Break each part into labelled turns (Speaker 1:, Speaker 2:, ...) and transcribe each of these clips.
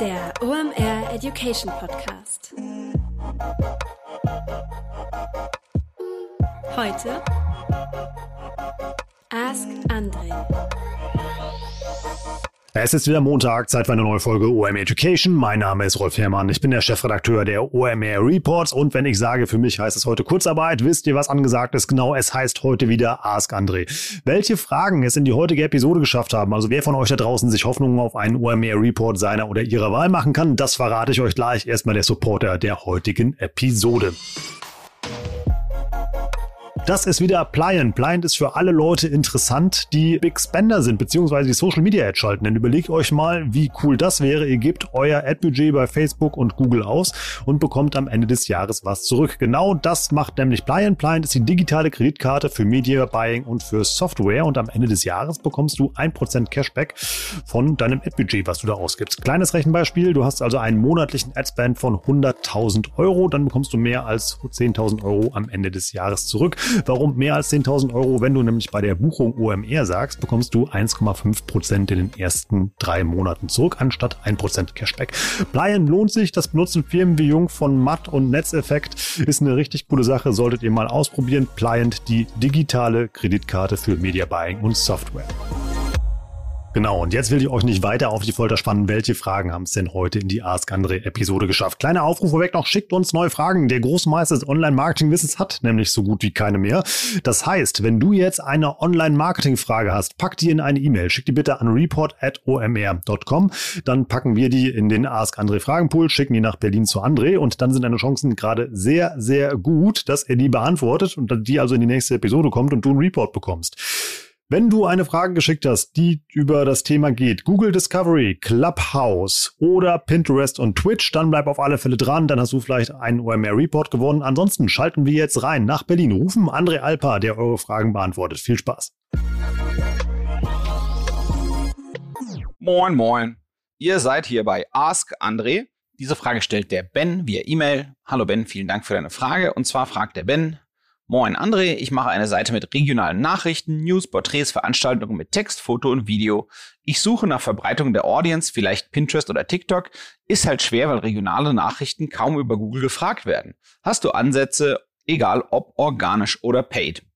Speaker 1: Der OMR Education Podcast. Heute Ask Andre.
Speaker 2: Es ist wieder Montag, Zeit für eine neue Folge OMR Education. Mein Name ist Rolf Herrmann, ich bin der Chefredakteur der OMR Reports und wenn ich sage, für mich heißt es heute Kurzarbeit, wisst ihr, was angesagt ist? Genau, es heißt heute wieder Ask André. Welche Fragen es in die heutige Episode geschafft haben, also wer von euch da draußen sich Hoffnungen auf einen OMR Report seiner oder ihrer Wahl machen kann, das verrate ich euch gleich. Erstmal der Supporter der heutigen Episode. Das ist wieder Pliant. Pliant ist für alle Leute interessant, die Big Spender sind, beziehungsweise die Social Media Ads schalten. Denn überlegt euch mal, wie cool das wäre. Ihr gebt euer Ad-Budget bei Facebook und Google aus und bekommt am Ende des Jahres was zurück. Genau das macht nämlich Pliant. Pliant ist die digitale Kreditkarte für Media Buying und für Software und am Ende des Jahres bekommst du ein Prozent Cashback von deinem Ad-Budget, was du da ausgibst. Kleines Rechenbeispiel. Du hast also einen monatlichen Ad-Spend von 100.000 Euro. Dann bekommst du mehr als 10.000 Euro am Ende des Jahres zurück. Warum mehr als 10.000 Euro? Wenn du nämlich bei der Buchung OMR sagst, bekommst du 1,5 Prozent in den ersten drei Monaten zurück, anstatt 1 Prozent Cashback. Blyen lohnt sich. Das benutzen Firmen wie Jung von Matt und Netzeffekt. Ist eine richtig coole Sache. Solltet ihr mal ausprobieren. Pliant, die digitale Kreditkarte für Media Buying und Software. Genau, und jetzt will ich euch nicht weiter auf die Folter spannen. Welche Fragen haben es denn heute in die Ask Andre Episode geschafft? Kleiner Aufruf vorweg noch, schickt uns neue Fragen. Der Großmeister des Online-Marketing-Wissens hat nämlich so gut wie keine mehr. Das heißt, wenn du jetzt eine Online-Marketing-Frage hast, pack die in eine E-Mail. Schick die bitte an report.omr.com. Dann packen wir die in den Ask Andre Fragenpool, schicken die nach Berlin zu André und dann sind deine Chancen gerade sehr, sehr gut, dass er die beantwortet und die also in die nächste Episode kommt und du einen Report bekommst. Wenn du eine Frage geschickt hast, die über das Thema geht, Google Discovery, Clubhouse oder Pinterest und Twitch, dann bleib auf alle Fälle dran, dann hast du vielleicht einen OMR Report gewonnen. Ansonsten schalten wir jetzt rein nach Berlin, rufen André Alpa, der eure Fragen beantwortet. Viel Spaß.
Speaker 3: Moin, moin. Ihr seid hier bei Ask André. Diese Frage stellt der Ben via E-Mail. Hallo Ben, vielen Dank für deine Frage. Und zwar fragt der Ben, Moin André, ich mache eine Seite mit regionalen Nachrichten, News, Porträts, Veranstaltungen mit Text, Foto und Video. Ich suche nach Verbreitung der Audience, vielleicht Pinterest oder TikTok. Ist halt schwer, weil regionale Nachrichten kaum über Google gefragt werden. Hast du Ansätze, egal ob organisch oder paid?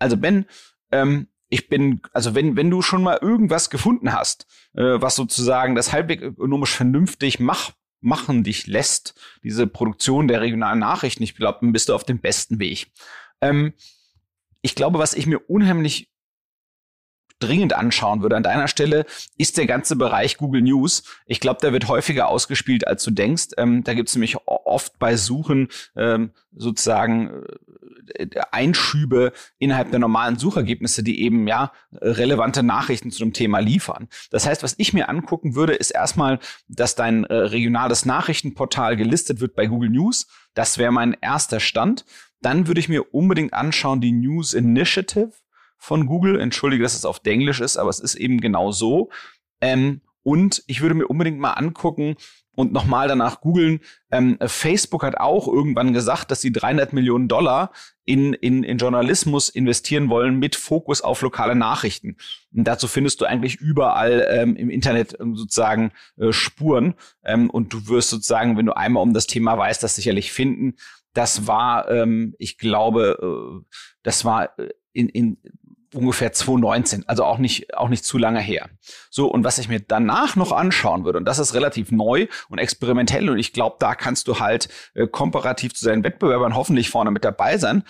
Speaker 3: Also Ben, ähm, ich bin, also wenn, wenn du schon mal irgendwas gefunden hast, äh, was sozusagen das halbwegs ökonomisch vernünftig mach, machen dich lässt, diese Produktion der regionalen Nachrichten, ich glaube, dann bist du auf dem besten Weg. Ähm, ich glaube, was ich mir unheimlich dringend anschauen würde an deiner Stelle, ist der ganze Bereich Google News. Ich glaube, der wird häufiger ausgespielt, als du denkst. Ähm, da gibt es nämlich oft bei Suchen ähm, sozusagen äh, Einschübe innerhalb der normalen Suchergebnisse, die eben ja relevante Nachrichten zu dem Thema liefern. Das heißt, was ich mir angucken würde, ist erstmal, dass dein äh, regionales Nachrichtenportal gelistet wird bei Google News. Das wäre mein erster Stand. Dann würde ich mir unbedingt anschauen die News Initiative von Google. Entschuldige, dass es auf Englisch ist, aber es ist eben genau so. Ähm, und ich würde mir unbedingt mal angucken und nochmal danach googeln. Ähm, Facebook hat auch irgendwann gesagt, dass sie 300 Millionen Dollar in, in, in Journalismus investieren wollen mit Fokus auf lokale Nachrichten. Und dazu findest du eigentlich überall ähm, im Internet ähm, sozusagen äh, Spuren. Ähm, und du wirst sozusagen, wenn du einmal um das Thema weißt, das sicherlich finden. Das war, ähm, ich glaube, äh, das war äh, in, in ungefähr 2019, also auch nicht, auch nicht zu lange her. So, und was ich mir danach noch anschauen würde, und das ist relativ neu und experimentell, und ich glaube, da kannst du halt äh, komparativ zu seinen Wettbewerbern hoffentlich vorne mit dabei sein,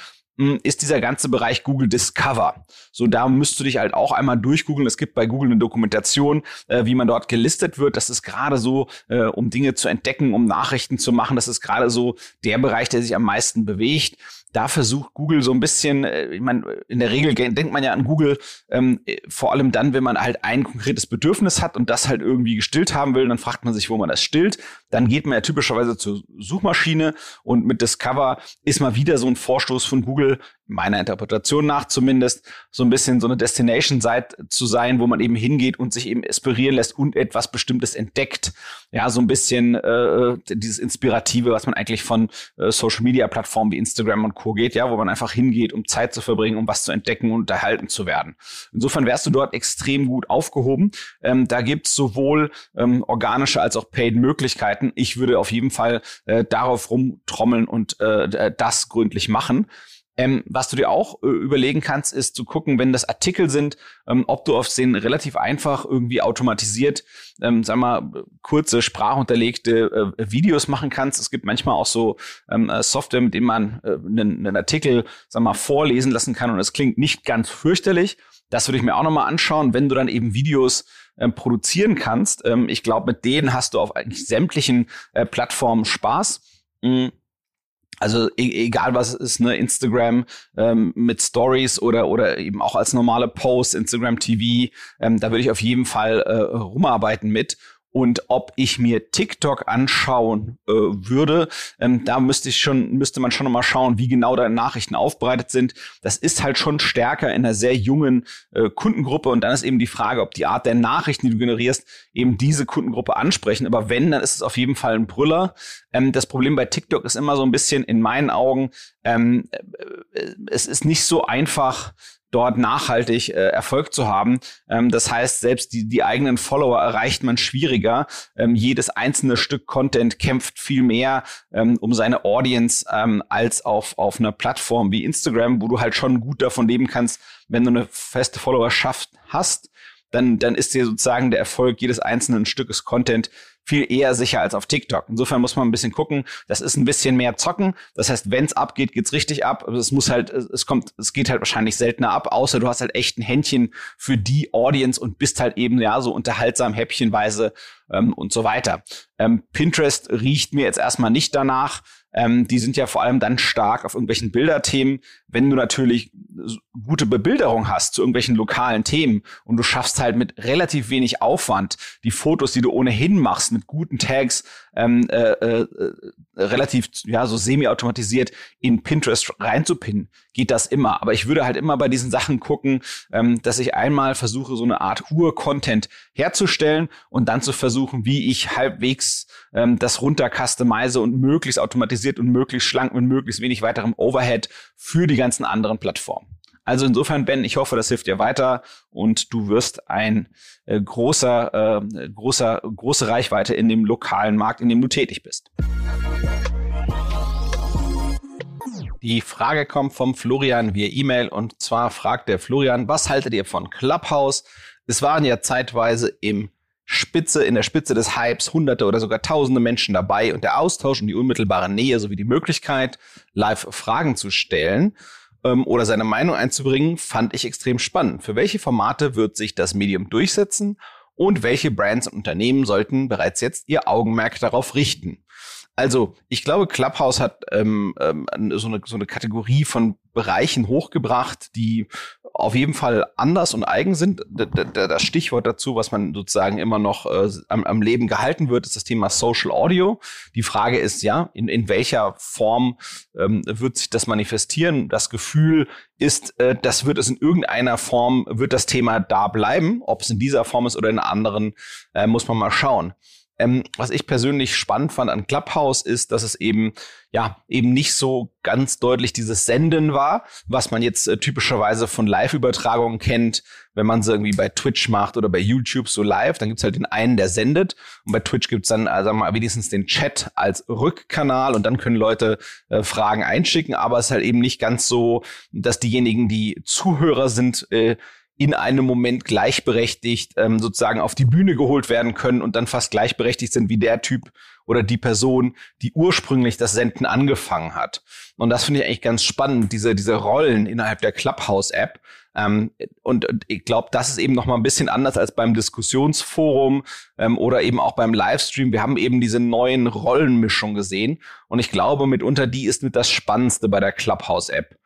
Speaker 3: ist dieser ganze Bereich Google Discover. So, da müsst du dich halt auch einmal durchgoogeln. Es gibt bei Google eine Dokumentation, äh, wie man dort gelistet wird. Das ist gerade so, äh, um Dinge zu entdecken, um Nachrichten zu machen. Das ist gerade so der Bereich, der sich am meisten bewegt da versucht Google so ein bisschen, äh, ich meine, in der Regel denkt man ja an Google, ähm, vor allem dann, wenn man halt ein konkretes Bedürfnis hat und das halt irgendwie gestillt haben will, dann fragt man sich, wo man das stillt. Dann geht man ja typischerweise zur Suchmaschine und mit Discover ist mal wieder so ein Vorstoß von Google meiner Interpretation nach zumindest, so ein bisschen so eine Destination-Site zu sein, wo man eben hingeht und sich eben inspirieren lässt und etwas Bestimmtes entdeckt. Ja, so ein bisschen äh, dieses Inspirative, was man eigentlich von äh, Social-Media-Plattformen wie Instagram und Co. geht, ja, wo man einfach hingeht, um Zeit zu verbringen, um was zu entdecken und unterhalten zu werden. Insofern wärst du dort extrem gut aufgehoben. Ähm, da gibt's sowohl ähm, organische als auch Paid-Möglichkeiten. Ich würde auf jeden Fall äh, darauf rumtrommeln und äh, das gründlich machen. Ähm, was du dir auch äh, überlegen kannst, ist zu gucken, wenn das Artikel sind, ähm, ob du auf den relativ einfach irgendwie automatisiert, ähm, sag mal, kurze sprachunterlegte äh, Videos machen kannst. Es gibt manchmal auch so ähm, äh, Software, mit dem man äh, einen, einen Artikel, sag mal, vorlesen lassen kann und es klingt nicht ganz fürchterlich. Das würde ich mir auch nochmal anschauen, wenn du dann eben Videos ähm, produzieren kannst. Ähm, ich glaube, mit denen hast du auf eigentlich sämtlichen äh, Plattformen Spaß. Mhm. Also e egal was es ist, ne, Instagram ähm, mit Stories oder oder eben auch als normale Post, Instagram TV, ähm, da würde ich auf jeden Fall äh, rumarbeiten mit. Und ob ich mir TikTok anschauen äh, würde, ähm, da müsste ich schon, müsste man schon noch mal schauen, wie genau deine Nachrichten aufbereitet sind. Das ist halt schon stärker in einer sehr jungen äh, Kundengruppe. Und dann ist eben die Frage, ob die Art der Nachrichten, die du generierst, eben diese Kundengruppe ansprechen. Aber wenn, dann ist es auf jeden Fall ein Brüller. Ähm, das Problem bei TikTok ist immer so ein bisschen in meinen Augen, ähm, äh, es ist nicht so einfach, dort nachhaltig äh, Erfolg zu haben. Ähm, das heißt, selbst die, die eigenen Follower erreicht man schwieriger. Ähm, jedes einzelne Stück Content kämpft viel mehr ähm, um seine Audience ähm, als auf, auf einer Plattform wie Instagram, wo du halt schon gut davon leben kannst, wenn du eine feste Followerschaft hast dann, dann ist dir sozusagen der Erfolg jedes einzelnen Stückes Content viel eher sicher als auf TikTok. Insofern muss man ein bisschen gucken. Das ist ein bisschen mehr zocken. Das heißt, wenn es abgeht, geht's richtig ab. Es muss halt, es kommt, es geht halt wahrscheinlich seltener ab, außer du hast halt echt ein Händchen für die Audience und bist halt eben ja so unterhaltsam, häppchenweise ähm, und so weiter. Ähm, Pinterest riecht mir jetzt erstmal nicht danach. Ähm, die sind ja vor allem dann stark auf irgendwelchen Bilderthemen. Wenn du natürlich gute Bebilderung hast zu irgendwelchen lokalen Themen und du schaffst halt mit relativ wenig Aufwand die Fotos, die du ohnehin machst, mit guten Tags, ähm, äh, äh, relativ ja so semi-automatisiert in Pinterest reinzupinnen, geht das immer. Aber ich würde halt immer bei diesen Sachen gucken, ähm, dass ich einmal versuche, so eine Art Ur-Content herzustellen und dann zu versuchen, wie ich halbwegs ähm, das runter customize und möglichst automatisiert und möglichst schlank mit möglichst wenig weiterem Overhead für die ganzen anderen Plattformen. Also insofern, Ben, ich hoffe, das hilft dir weiter und du wirst ein äh, großer, äh, großer, große Reichweite in dem lokalen Markt, in dem du tätig bist. Die Frage kommt vom Florian via E-Mail und zwar fragt der Florian, was haltet ihr von Clubhouse? Es waren ja zeitweise im Spitze, in der Spitze des Hypes hunderte oder sogar tausende Menschen dabei und der Austausch und die unmittelbare Nähe sowie die Möglichkeit, live Fragen zu stellen ähm, oder seine Meinung einzubringen, fand ich extrem spannend. Für welche Formate wird sich das Medium durchsetzen und welche Brands und Unternehmen sollten bereits jetzt ihr Augenmerk darauf richten? Also, ich glaube, Clubhouse hat ähm, ähm, so, eine, so eine Kategorie von Bereichen hochgebracht, die auf jeden Fall anders und eigen sind. Das Stichwort dazu, was man sozusagen immer noch äh, am, am, Leben gehalten wird, ist das Thema Social Audio. Die Frage ist ja, in, in welcher Form ähm, wird sich das manifestieren? Das Gefühl ist, äh, das wird es in irgendeiner Form, wird das Thema da bleiben. Ob es in dieser Form ist oder in einer anderen, äh, muss man mal schauen. Ähm, was ich persönlich spannend fand an Clubhouse ist, dass es eben ja eben nicht so ganz deutlich dieses Senden war, was man jetzt äh, typischerweise von Live-Übertragungen kennt, wenn man sie irgendwie bei Twitch macht oder bei YouTube so live, dann gibt's halt den einen, der sendet und bei Twitch gibt's dann, also mal wenigstens den Chat als Rückkanal und dann können Leute äh, Fragen einschicken, aber es ist halt eben nicht ganz so, dass diejenigen, die Zuhörer sind, äh, in einem Moment gleichberechtigt ähm, sozusagen auf die Bühne geholt werden können und dann fast gleichberechtigt sind wie der Typ oder die Person, die ursprünglich das Senden angefangen hat. Und das finde ich eigentlich ganz spannend, diese, diese Rollen innerhalb der Clubhouse-App. Ähm, und, und ich glaube, das ist eben noch mal ein bisschen anders als beim Diskussionsforum ähm, oder eben auch beim Livestream. Wir haben eben diese neuen Rollenmischung gesehen. Und ich glaube, mitunter die ist mit das Spannendste bei der Clubhouse-App.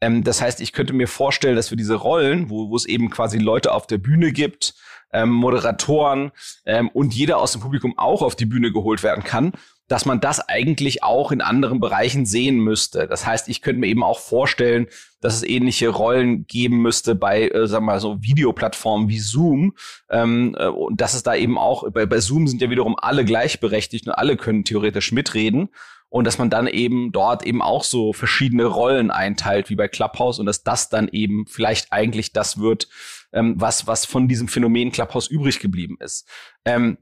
Speaker 3: Ähm, das heißt, ich könnte mir vorstellen, dass wir diese Rollen, wo, wo es eben quasi Leute auf der Bühne gibt, ähm, Moderatoren ähm, und jeder aus dem Publikum auch auf die Bühne geholt werden kann, dass man das eigentlich auch in anderen Bereichen sehen müsste. Das heißt, ich könnte mir eben auch vorstellen, dass es ähnliche Rollen geben müsste bei, äh, sagen wir mal, so Videoplattformen wie Zoom. Ähm, äh, und dass es da eben auch, bei, bei Zoom sind ja wiederum alle gleichberechtigt und alle können theoretisch mitreden. Und dass man dann eben dort eben auch so verschiedene Rollen einteilt, wie bei Clubhouse, und dass das dann eben vielleicht eigentlich das wird, ähm, was, was von diesem Phänomen Clubhouse übrig geblieben ist. Ähm,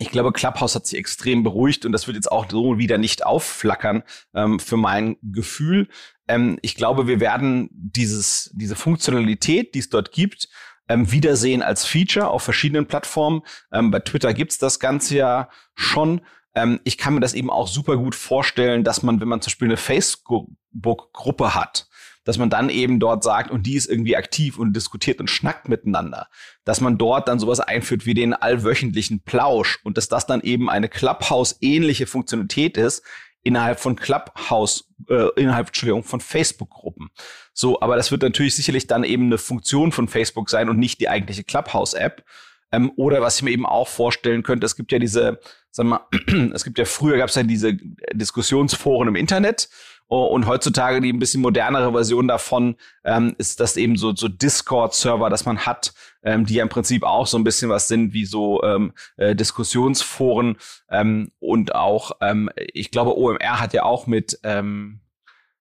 Speaker 3: ich glaube, Clubhouse hat sich extrem beruhigt und das wird jetzt auch so wieder nicht aufflackern ähm, für mein Gefühl. Ähm, ich glaube, wir werden dieses, diese Funktionalität, die es dort gibt, ähm, wiedersehen als Feature auf verschiedenen Plattformen. Ähm, bei Twitter gibt's das Ganze ja schon. Ähm, ich kann mir das eben auch super gut vorstellen, dass man, wenn man zum Beispiel eine Facebook-Gruppe hat, dass man dann eben dort sagt, und die ist irgendwie aktiv und diskutiert und schnackt miteinander, dass man dort dann sowas einführt wie den allwöchentlichen Plausch und dass das dann eben eine Clubhouse-ähnliche Funktionalität ist innerhalb von Clubhouse, äh, innerhalb, Entschuldigung, von Facebook-Gruppen. So, aber das wird natürlich sicherlich dann eben eine Funktion von Facebook sein und nicht die eigentliche Clubhouse-App. Ähm, oder was ich mir eben auch vorstellen könnte, es gibt ja diese, sag mal, es gibt ja früher gab es ja diese Diskussionsforen im Internet und heutzutage die ein bisschen modernere Version davon ähm, ist das eben so, so Discord-Server, dass man hat, ähm, die ja im Prinzip auch so ein bisschen was sind wie so ähm, äh, Diskussionsforen ähm, und auch, ähm, ich glaube, OMR hat ja auch mit ähm,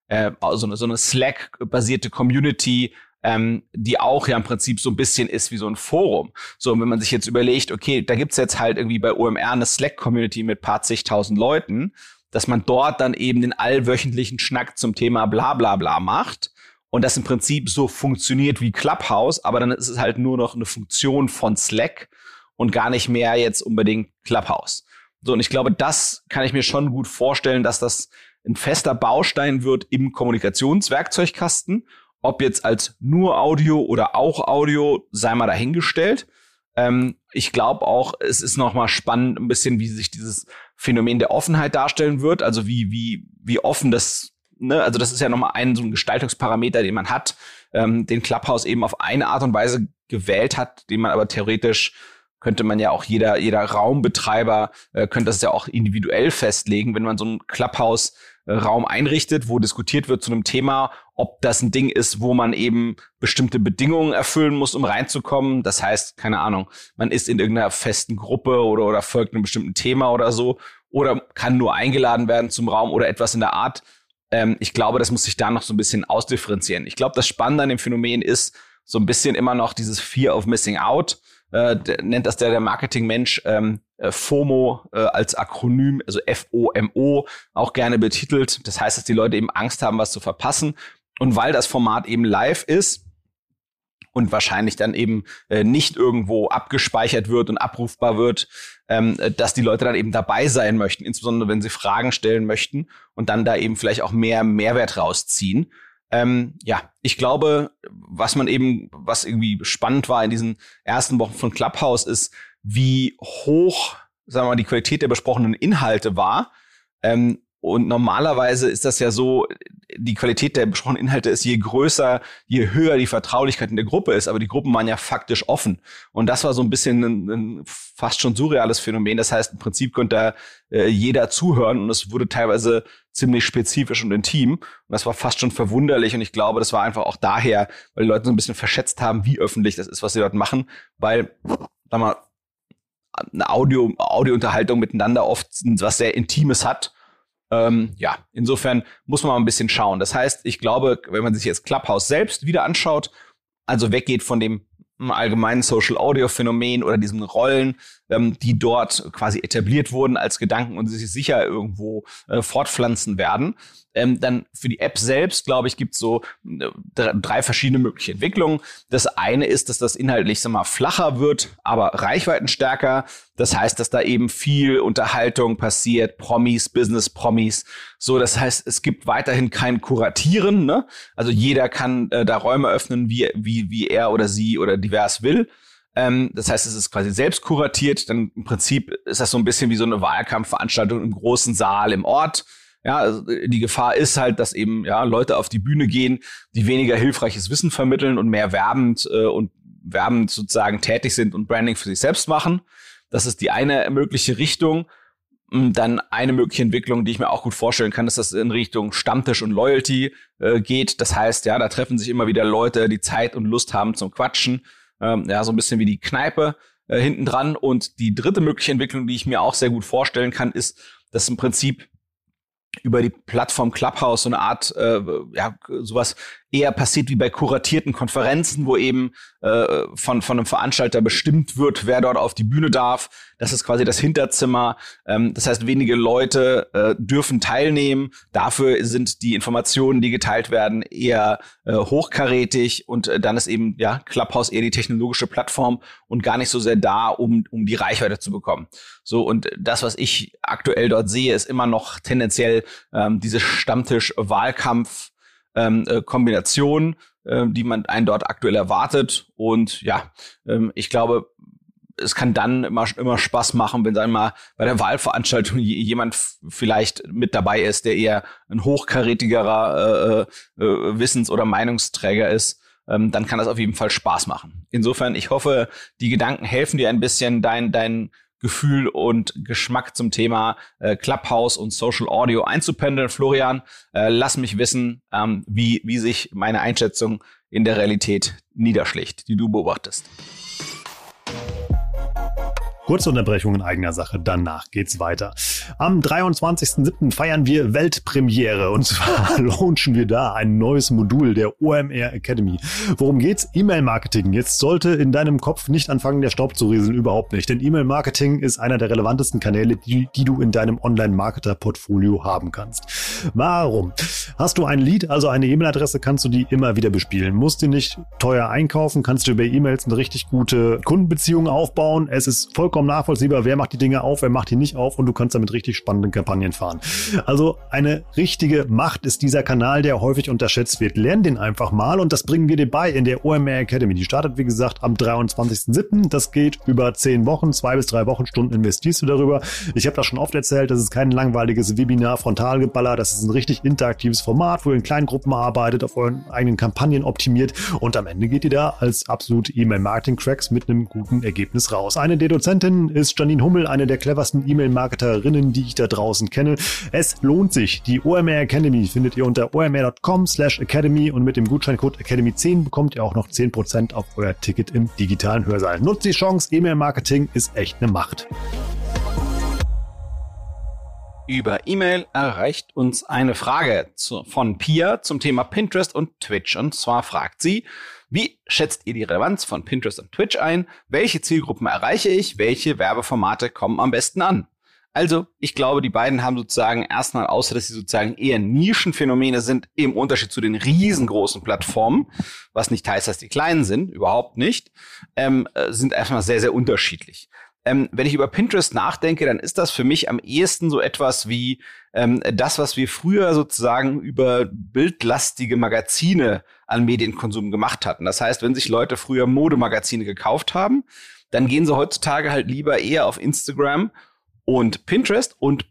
Speaker 3: äh, so eine, so eine Slack-basierte Community, ähm, die auch ja im Prinzip so ein bisschen ist wie so ein Forum. So, und wenn man sich jetzt überlegt, okay, da gibt's jetzt halt irgendwie bei OMR eine Slack-Community mit paar zigtausend Leuten dass man dort dann eben den allwöchentlichen Schnack zum Thema bla bla bla macht und das im Prinzip so funktioniert wie Clubhouse, aber dann ist es halt nur noch eine Funktion von Slack und gar nicht mehr jetzt unbedingt Clubhouse. So, und ich glaube, das kann ich mir schon gut vorstellen, dass das ein fester Baustein wird im Kommunikationswerkzeugkasten. Ob jetzt als nur Audio oder auch Audio, sei mal dahingestellt. Ähm, ich glaube auch, es ist noch mal spannend, ein bisschen, wie sich dieses Phänomen der Offenheit darstellen wird. Also wie, wie, wie offen das, ne, also das ist ja nochmal ein so ein Gestaltungsparameter, den man hat, ähm, den Clubhouse eben auf eine Art und Weise gewählt hat, den man aber theoretisch könnte man ja auch jeder, jeder Raumbetreiber äh, könnte das ja auch individuell festlegen, wenn man so ein Clubhouse Raum einrichtet, wo diskutiert wird zu einem Thema, ob das ein Ding ist, wo man eben bestimmte Bedingungen erfüllen muss, um reinzukommen. Das heißt, keine Ahnung, man ist in irgendeiner festen Gruppe oder, oder folgt einem bestimmten Thema oder so oder kann nur eingeladen werden zum Raum oder etwas in der Art. Ähm, ich glaube, das muss sich da noch so ein bisschen ausdifferenzieren. Ich glaube, das Spannende an dem Phänomen ist so ein bisschen immer noch dieses Fear of Missing Out äh, nennt das der, der Marketingmensch ähm, äh, FOMO äh, als Akronym, also F-O-M-O, auch gerne betitelt. Das heißt, dass die Leute eben Angst haben, was zu verpassen. Und weil das Format eben live ist, und wahrscheinlich dann eben äh, nicht irgendwo abgespeichert wird und abrufbar wird, ähm, dass die Leute dann eben dabei sein möchten, insbesondere wenn sie Fragen stellen möchten und dann da eben vielleicht auch mehr Mehrwert rausziehen. Ähm, ja, ich glaube, was man eben, was irgendwie spannend war in diesen ersten Wochen von Clubhouse, ist, wie hoch, sagen wir mal, die Qualität der besprochenen Inhalte war. Ähm, und normalerweise ist das ja so, die Qualität der besprochenen Inhalte ist je größer, je höher die Vertraulichkeit in der Gruppe ist. Aber die Gruppen waren ja faktisch offen. Und das war so ein bisschen ein, ein fast schon surreales Phänomen. Das heißt, im Prinzip konnte äh, jeder zuhören und es wurde teilweise ziemlich spezifisch und intim. Und das war fast schon verwunderlich. Und ich glaube, das war einfach auch daher, weil die Leute so ein bisschen verschätzt haben, wie öffentlich das ist, was sie dort machen. Weil, sag mal, eine Audio, Audiounterhaltung miteinander oft was sehr Intimes hat ähm, ja, insofern muss man mal ein bisschen schauen. Das heißt, ich glaube, wenn man sich jetzt Clubhouse selbst wieder anschaut, also weggeht von dem allgemeinen Social Audio Phänomen oder diesen Rollen, ähm, die dort quasi etabliert wurden als Gedanken und sich sicher irgendwo äh, fortpflanzen werden, ähm, dann für die App selbst, glaube ich, gibt es so äh, drei verschiedene mögliche Entwicklungen. Das eine ist, dass das inhaltlich sag mal, flacher wird, aber reichweitenstärker. Das heißt, dass da eben viel Unterhaltung passiert, Promis, Business-Promis. So, das heißt, es gibt weiterhin kein Kuratieren. Ne? Also jeder kann äh, da Räume öffnen, wie, wie, wie er oder sie oder divers will. Ähm, das heißt, es ist quasi selbst kuratiert. Dann im Prinzip ist das so ein bisschen wie so eine Wahlkampfveranstaltung im großen Saal im Ort. Ja, also die Gefahr ist halt, dass eben ja Leute auf die Bühne gehen, die weniger hilfreiches Wissen vermitteln und mehr werbend äh, und werbend sozusagen tätig sind und Branding für sich selbst machen. Das ist die eine mögliche Richtung. Dann eine mögliche Entwicklung, die ich mir auch gut vorstellen kann, ist, dass es in Richtung Stammtisch und Loyalty äh, geht. Das heißt, ja, da treffen sich immer wieder Leute, die Zeit und Lust haben zum Quatschen. Ähm, ja, so ein bisschen wie die Kneipe äh, hinten dran. Und die dritte mögliche Entwicklung, die ich mir auch sehr gut vorstellen kann, ist, dass im Prinzip über die Plattform Clubhouse so eine Art, äh, ja, sowas eher passiert wie bei kuratierten Konferenzen, wo eben äh, von, von einem Veranstalter bestimmt wird, wer dort auf die Bühne darf. Das ist quasi das Hinterzimmer. Ähm, das heißt, wenige Leute äh, dürfen teilnehmen. Dafür sind die Informationen, die geteilt werden, eher äh, hochkarätig und äh, dann ist eben ja Clubhouse eher die technologische Plattform und gar nicht so sehr da, um, um die Reichweite zu bekommen. So, und das, was ich aktuell dort sehe, ist immer noch tendenziell ähm, diese Stammtisch-Wahlkampf- ähm, äh, Kombination, äh, die man einen dort aktuell erwartet. Und ja, ähm, ich glaube, es kann dann immer, immer Spaß machen, wenn, sagen wir mal, bei der Wahlveranstaltung jemand vielleicht mit dabei ist, der eher ein hochkarätigerer äh, äh, Wissens- oder Meinungsträger ist. Ähm, dann kann das auf jeden Fall Spaß machen. Insofern, ich hoffe, die Gedanken helfen dir ein bisschen, dein, dein Gefühl und Geschmack zum Thema äh, Clubhouse und Social Audio einzupendeln. Florian, äh, lass mich wissen, ähm, wie, wie sich meine Einschätzung in der Realität niederschlägt, die du beobachtest.
Speaker 2: Kurze Unterbrechung in eigener Sache, danach geht's weiter. Am 23.07. feiern wir Weltpremiere und zwar launchen wir da ein neues Modul der OMR Academy. Worum geht's? E-Mail-Marketing. Jetzt sollte in deinem Kopf nicht anfangen, der Staub zu rieseln, überhaupt nicht. Denn E-Mail-Marketing ist einer der relevantesten Kanäle, die, die du in deinem Online-Marketer-Portfolio haben kannst. Warum? Hast du ein Lead, also eine E-Mail-Adresse, kannst du die immer wieder bespielen. Musst du nicht teuer einkaufen, kannst du über E-Mails eine richtig gute Kundenbeziehung aufbauen. Es ist vollkommen vollkommen nachvollziehbar, wer macht die Dinge auf, wer macht die nicht auf und du kannst damit richtig spannende Kampagnen fahren. Also eine richtige Macht ist dieser Kanal, der häufig unterschätzt wird. Lern den einfach mal und das bringen wir dir bei in der OMR Academy. Die startet, wie gesagt, am 23.07. Das geht über zehn Wochen, zwei bis drei Wochenstunden investierst du darüber. Ich habe das schon oft erzählt, das ist kein langweiliges Webinar, Frontalgeballer, das ist ein richtig interaktives Format, wo ihr in kleinen Gruppen arbeitet, auf euren eigenen Kampagnen optimiert und am Ende geht ihr da als absolute E-Mail-Marketing-Cracks mit einem guten Ergebnis raus. Eine der Dozentin Expertin ist Janine Hummel, eine der cleversten E-Mail-Marketerinnen, die ich da draußen kenne. Es lohnt sich. Die OMR Academy findet ihr unter omr.com slash academy und mit dem Gutscheincode Academy10 bekommt ihr auch noch 10% auf euer Ticket im digitalen Hörsaal. Nutzt die Chance, E-Mail-Marketing ist echt eine Macht.
Speaker 3: Über E-Mail erreicht uns eine Frage zu, von Pia zum Thema Pinterest und Twitch. Und zwar fragt sie, wie schätzt ihr die Relevanz von Pinterest und Twitch ein? Welche Zielgruppen erreiche ich? Welche Werbeformate kommen am besten an? Also, ich glaube, die beiden haben sozusagen erstmal, außer dass sie sozusagen eher Nischenphänomene sind, im Unterschied zu den riesengroßen Plattformen, was nicht heißt, dass die kleinen sind, überhaupt nicht, ähm, äh, sind erstmal sehr, sehr unterschiedlich. Ähm, wenn ich über Pinterest nachdenke, dann ist das für mich am ehesten so etwas wie ähm, das, was wir früher sozusagen über bildlastige Magazine an Medienkonsum gemacht hatten. Das heißt, wenn sich Leute früher Modemagazine gekauft haben, dann gehen sie heutzutage halt lieber eher auf Instagram und Pinterest und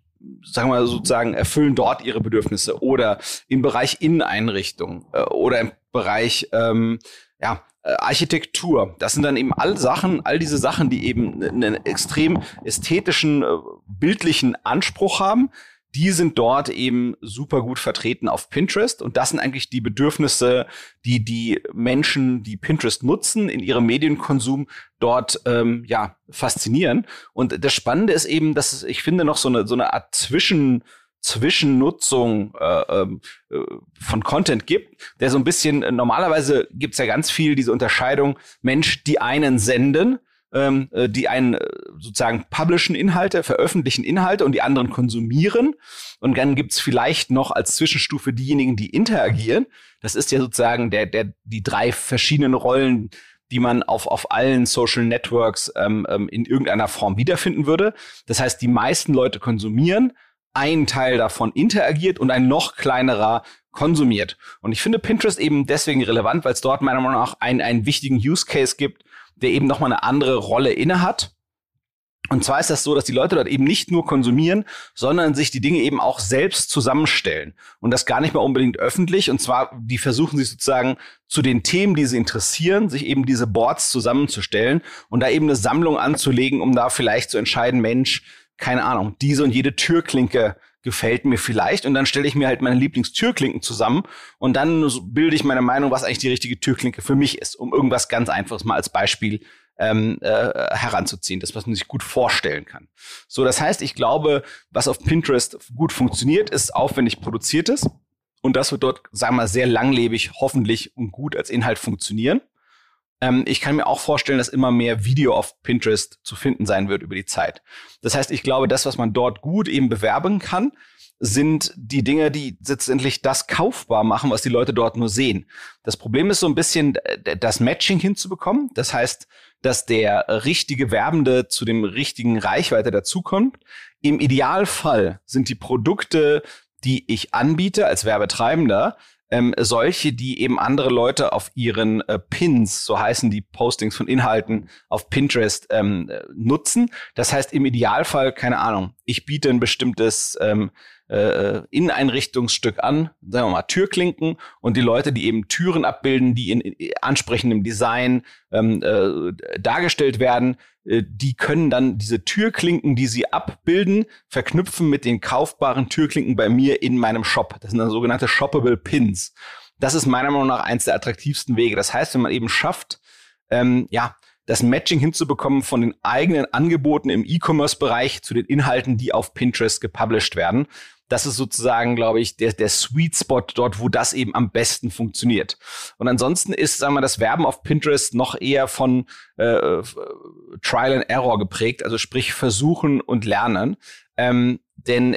Speaker 3: sagen wir sozusagen erfüllen dort ihre Bedürfnisse oder im Bereich Inneneinrichtung äh, oder im Bereich ähm, ja, Architektur. Das sind dann eben all Sachen, all diese Sachen, die eben einen extrem ästhetischen, äh, bildlichen Anspruch haben. Die sind dort eben super gut vertreten auf Pinterest und das sind eigentlich die Bedürfnisse, die die Menschen, die Pinterest nutzen, in ihrem Medienkonsum dort ähm, ja faszinieren. Und das Spannende ist eben, dass ich finde, noch so eine so eine Art Zwischen Zwischennutzung äh, ähm, äh, von Content gibt, der so ein bisschen, äh, normalerweise gibt es ja ganz viel diese Unterscheidung, Mensch, die einen senden, ähm, äh, die einen äh, sozusagen publishen Inhalte, veröffentlichen Inhalte und die anderen konsumieren. Und dann gibt's vielleicht noch als Zwischenstufe diejenigen, die interagieren. Das ist ja sozusagen der, der, die drei verschiedenen Rollen, die man auf, auf allen Social Networks ähm, ähm in irgendeiner Form wiederfinden würde. Das heißt, die meisten Leute konsumieren, ein Teil davon interagiert und ein noch kleinerer konsumiert. Und ich finde Pinterest eben deswegen relevant, weil es dort meiner Meinung nach einen, einen wichtigen Use Case gibt, der eben nochmal eine andere Rolle innehat. Und zwar ist das so, dass die Leute dort eben nicht nur konsumieren, sondern sich die Dinge eben auch selbst zusammenstellen. Und das gar nicht mal unbedingt öffentlich. Und zwar, die versuchen sich sozusagen zu den Themen, die sie interessieren, sich eben diese Boards zusammenzustellen und da eben eine Sammlung anzulegen, um da vielleicht zu entscheiden, Mensch, keine Ahnung, diese und jede Türklinke gefällt mir vielleicht und dann stelle ich mir halt meine Lieblingstürklinken zusammen und dann bilde ich meine Meinung, was eigentlich die richtige Türklinke für mich ist, um irgendwas ganz einfaches mal als Beispiel ähm, äh, heranzuziehen, das was man sich gut vorstellen kann. So, das heißt, ich glaube, was auf Pinterest gut funktioniert, ist aufwendig produziertes und das wird dort, sagen wir mal, sehr langlebig, hoffentlich und gut als Inhalt funktionieren. Ähm, ich kann mir auch vorstellen, dass immer mehr Video auf Pinterest zu finden sein wird über die Zeit. Das heißt, ich glaube, das, was man dort gut eben bewerben kann, sind die Dinge, die letztendlich das kaufbar machen, was die Leute dort nur sehen. Das Problem ist so ein bisschen das Matching hinzubekommen. Das heißt, dass der richtige Werbende zu dem richtigen Reichweite dazukommt. Im Idealfall sind die Produkte, die ich anbiete als Werbetreibender, ähm, solche, die eben andere Leute auf ihren äh, Pins, so heißen die Postings von Inhalten auf Pinterest, ähm, äh, nutzen. Das heißt im Idealfall, keine Ahnung, ich biete ein bestimmtes ähm, äh, Inneneinrichtungsstück an, sagen wir mal Türklinken und die Leute, die eben Türen abbilden, die in, in ansprechendem Design ähm, äh, dargestellt werden, äh, die können dann diese Türklinken, die sie abbilden, verknüpfen mit den kaufbaren Türklinken bei mir in meinem Shop. Das sind dann sogenannte Shoppable Pins. Das ist meiner Meinung nach eins der attraktivsten Wege. Das heißt, wenn man eben schafft, ähm, ja, das Matching hinzubekommen von den eigenen Angeboten im E-Commerce-Bereich zu den Inhalten, die auf Pinterest gepublished werden, das ist sozusagen, glaube ich, der, der Sweet Spot dort, wo das eben am besten funktioniert. Und ansonsten ist, sagen wir, das Werben auf Pinterest noch eher von äh, Trial and Error geprägt, also sprich versuchen und lernen. Ähm, denn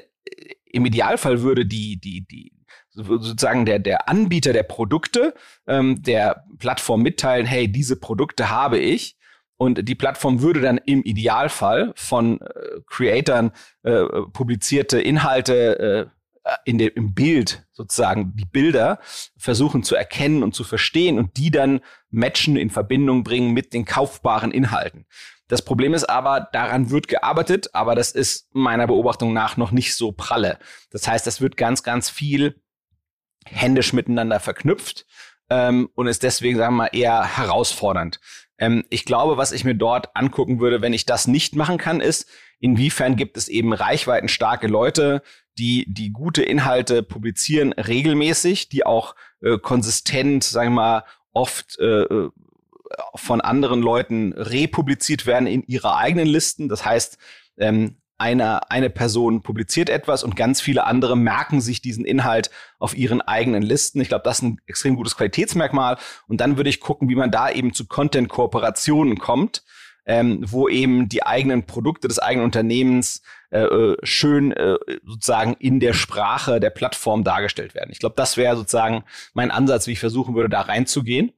Speaker 3: im Idealfall würde die, die, die, sozusagen der, der Anbieter der Produkte ähm, der Plattform mitteilen, hey, diese Produkte habe ich. Und die Plattform würde dann im Idealfall von äh, Creatoren äh, publizierte Inhalte äh, in dem, im Bild sozusagen die Bilder versuchen zu erkennen und zu verstehen und die dann matchen in Verbindung bringen mit den kaufbaren Inhalten. Das Problem ist aber, daran wird gearbeitet, aber das ist meiner Beobachtung nach noch nicht so pralle. Das heißt, das wird ganz, ganz viel händisch miteinander verknüpft ähm, und ist deswegen, sagen wir mal, eher herausfordernd. Ähm, ich glaube, was ich mir dort angucken würde, wenn ich das nicht machen kann, ist, inwiefern gibt es eben reichweitenstarke Leute, die die gute Inhalte publizieren regelmäßig, die auch äh, konsistent, sagen wir mal, oft äh, äh, von anderen Leuten republiziert werden in ihrer eigenen Listen. Das heißt, ähm, eine, eine Person publiziert etwas und ganz viele andere merken sich diesen Inhalt auf ihren eigenen Listen. Ich glaube, das ist ein extrem gutes Qualitätsmerkmal. Und dann würde ich gucken, wie man da eben zu Content-Kooperationen kommt, ähm, wo eben die eigenen Produkte des eigenen Unternehmens äh, äh schön äh, sozusagen in der Sprache der Plattform dargestellt werden. Ich glaube, das wäre sozusagen mein Ansatz, wie ich versuchen würde, da reinzugehen.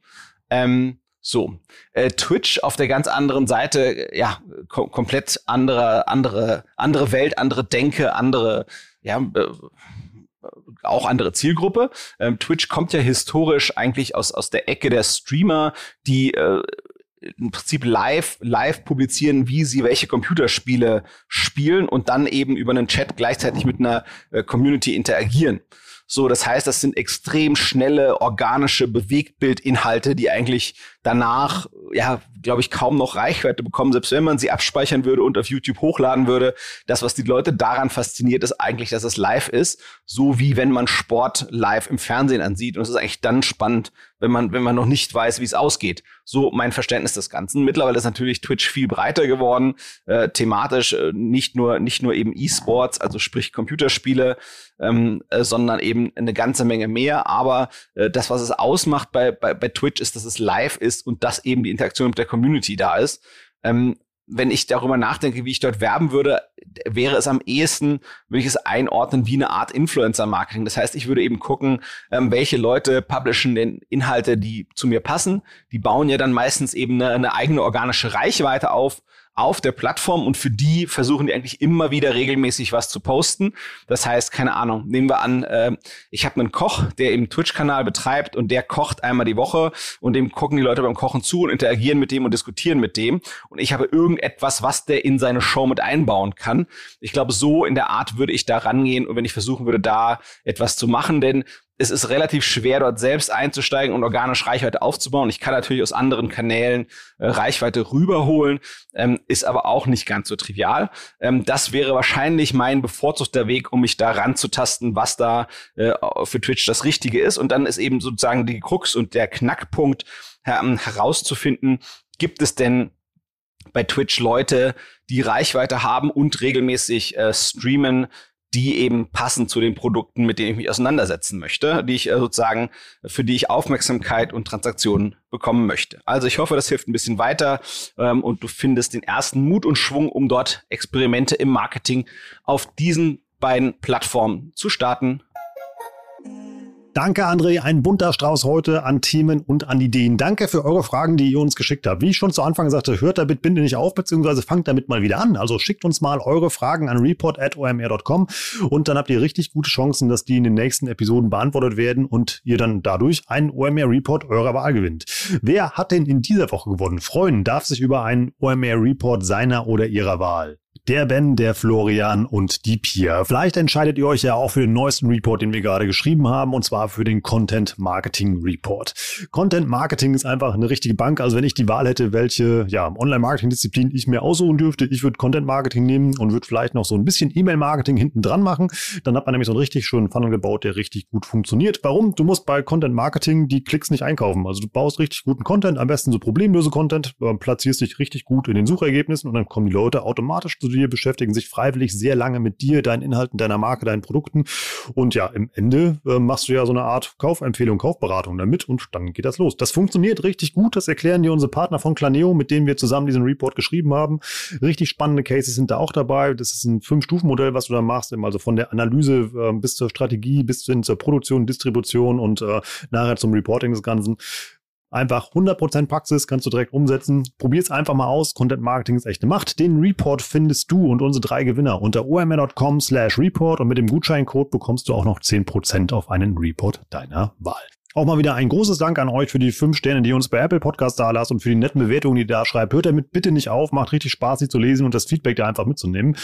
Speaker 3: Ähm, so, äh, Twitch auf der ganz anderen Seite, ja, kom komplett andere, andere, andere Welt, andere Denke, andere, ja, äh, auch andere Zielgruppe. Ähm, Twitch kommt ja historisch eigentlich aus aus der Ecke der Streamer, die äh, im Prinzip live, live publizieren, wie sie welche Computerspiele spielen und dann eben über einen Chat gleichzeitig mit einer äh, Community interagieren. So, das heißt, das sind extrem schnelle, organische Bewegtbildinhalte, die eigentlich danach, ja, glaube ich, kaum noch Reichweite bekommen, selbst wenn man sie abspeichern würde und auf YouTube hochladen würde. Das, was die Leute daran fasziniert, ist eigentlich, dass es live ist, so wie wenn man Sport live im Fernsehen ansieht. Und es ist eigentlich dann spannend, wenn man, wenn man noch nicht weiß, wie es ausgeht. So mein Verständnis des Ganzen. Mittlerweile ist natürlich Twitch viel breiter geworden, äh, thematisch äh, nicht nur, nicht nur eben E-Sports, also sprich Computerspiele, ähm, äh, sondern eben eine ganze Menge mehr. Aber äh, das, was es ausmacht bei, bei, bei Twitch, ist, dass es live ist und dass eben die Interaktion mit der Community da ist. Ähm, wenn ich darüber nachdenke, wie ich dort werben würde, wäre es am ehesten, würde ich es einordnen wie eine Art Influencer-Marketing. Das heißt, ich würde eben gucken, ähm, welche Leute publishen denn Inhalte, die zu mir passen. Die bauen ja dann meistens eben eine, eine eigene organische Reichweite auf auf der Plattform und für die versuchen die eigentlich immer wieder regelmäßig was zu posten. Das heißt, keine Ahnung, nehmen wir an, äh, ich habe einen Koch, der eben Twitch-Kanal betreibt und der kocht einmal die Woche und dem gucken die Leute beim Kochen zu und interagieren mit dem und diskutieren mit dem. Und ich habe irgendetwas, was der in seine Show mit einbauen kann. Ich glaube, so in der Art würde ich da rangehen und wenn ich versuchen würde, da etwas zu machen, denn es ist relativ schwer, dort selbst einzusteigen und organisch Reichweite aufzubauen. Ich kann natürlich aus anderen Kanälen äh, Reichweite rüberholen, ähm, ist aber auch nicht ganz so trivial. Ähm, das wäre wahrscheinlich mein bevorzugter Weg, um mich da ranzutasten, was da äh, für Twitch das Richtige ist. Und dann ist eben sozusagen die Krux und der Knackpunkt ähm, herauszufinden, gibt es denn bei Twitch Leute, die Reichweite haben und regelmäßig äh, streamen, die eben passen zu den Produkten, mit denen ich mich auseinandersetzen möchte, die ich äh, sozusagen, für die ich Aufmerksamkeit und Transaktionen bekommen möchte. Also ich hoffe, das hilft ein bisschen weiter ähm, und du findest den ersten Mut und Schwung, um dort Experimente im Marketing auf diesen beiden Plattformen zu starten.
Speaker 2: Danke, André. Ein bunter Strauß heute an Themen und an Ideen. Danke für eure Fragen, die ihr uns geschickt habt. Wie ich schon zu Anfang sagte, hört damit bitte nicht auf, beziehungsweise fangt damit mal wieder an. Also schickt uns mal eure Fragen an report.omr.com und dann habt ihr richtig gute Chancen, dass die in den nächsten Episoden beantwortet werden und ihr dann dadurch einen OMR Report eurer Wahl gewinnt. Wer hat denn in dieser Woche gewonnen? Freuen darf sich über einen OMR Report seiner oder ihrer Wahl. Der Ben, der Florian und die Pia. Vielleicht entscheidet ihr euch ja auch für den neuesten Report, den wir gerade geschrieben haben, und zwar für den Content Marketing Report. Content Marketing ist einfach eine richtige Bank. Also wenn ich die Wahl hätte, welche ja, Online-Marketing-Disziplin ich mir aussuchen dürfte, ich würde Content Marketing nehmen und würde vielleicht noch so ein bisschen E-Mail-Marketing hinten dran machen. Dann hat man nämlich so einen richtig schönen Funnel gebaut, der richtig gut funktioniert. Warum? Du musst bei Content Marketing die Klicks nicht einkaufen. Also du baust richtig guten Content, am besten so problemlose Content, äh, platzierst dich richtig gut in den Suchergebnissen und dann kommen die Leute automatisch zu dir, beschäftigen sich freiwillig sehr lange mit dir, deinen Inhalten, deiner Marke, deinen Produkten. Und ja, im Ende äh, machst du ja so eine Art Kaufempfehlung, Kaufberatung damit und dann geht das los. Das funktioniert richtig gut. Das erklären dir unsere Partner von Planeo, mit denen wir zusammen diesen Report geschrieben haben. Richtig spannende Cases sind da auch dabei. Das ist ein Fünf-Stufen-Modell, was du da machst. Also von der Analyse äh, bis zur Strategie, bis hin zur Produktion, Distribution und äh, nachher zum Reporting des Ganzen. Einfach 100% Praxis kannst du direkt umsetzen. Probier's einfach mal aus. Content Marketing ist echte Macht. Den Report findest du und unsere drei Gewinner unter omr.com slash report und mit dem Gutscheincode bekommst du auch noch 10% auf einen Report deiner Wahl. Auch mal wieder ein großes Dank an euch für die fünf Sterne, die ihr uns bei Apple Podcast da lasst und für die netten Bewertungen, die ihr da schreibt. Hört damit bitte nicht auf, macht richtig Spaß, sie zu lesen und das Feedback da einfach mitzunehmen.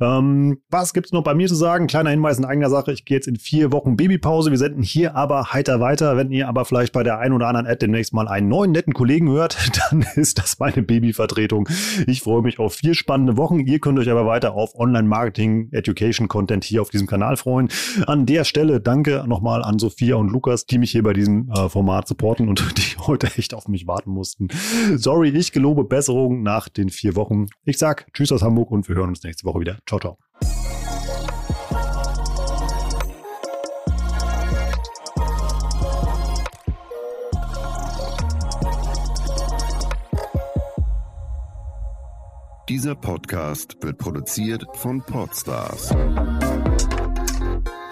Speaker 2: Ähm, was gibt's noch bei mir zu sagen? Kleiner Hinweis in eigener Sache. Ich gehe jetzt in vier Wochen Babypause. Wir senden hier aber heiter weiter. Wenn ihr aber vielleicht bei der einen oder anderen Ad demnächst mal einen neuen netten Kollegen hört, dann ist das meine Babyvertretung. Ich freue mich auf vier spannende Wochen. Ihr könnt euch aber weiter auf Online-Marketing, Education-Content hier auf diesem Kanal freuen. An der Stelle danke nochmal an Sophia und Lukas, die mich hier bei diesem äh, Format supporten und die heute echt auf mich warten mussten. Sorry, ich gelobe Besserung nach den vier Wochen. Ich sag Tschüss aus Hamburg und wir hören uns nächste Woche wieder. Ciao, ciao.
Speaker 4: Dieser Podcast wird produziert von Podstars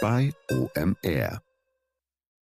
Speaker 4: bei OMR.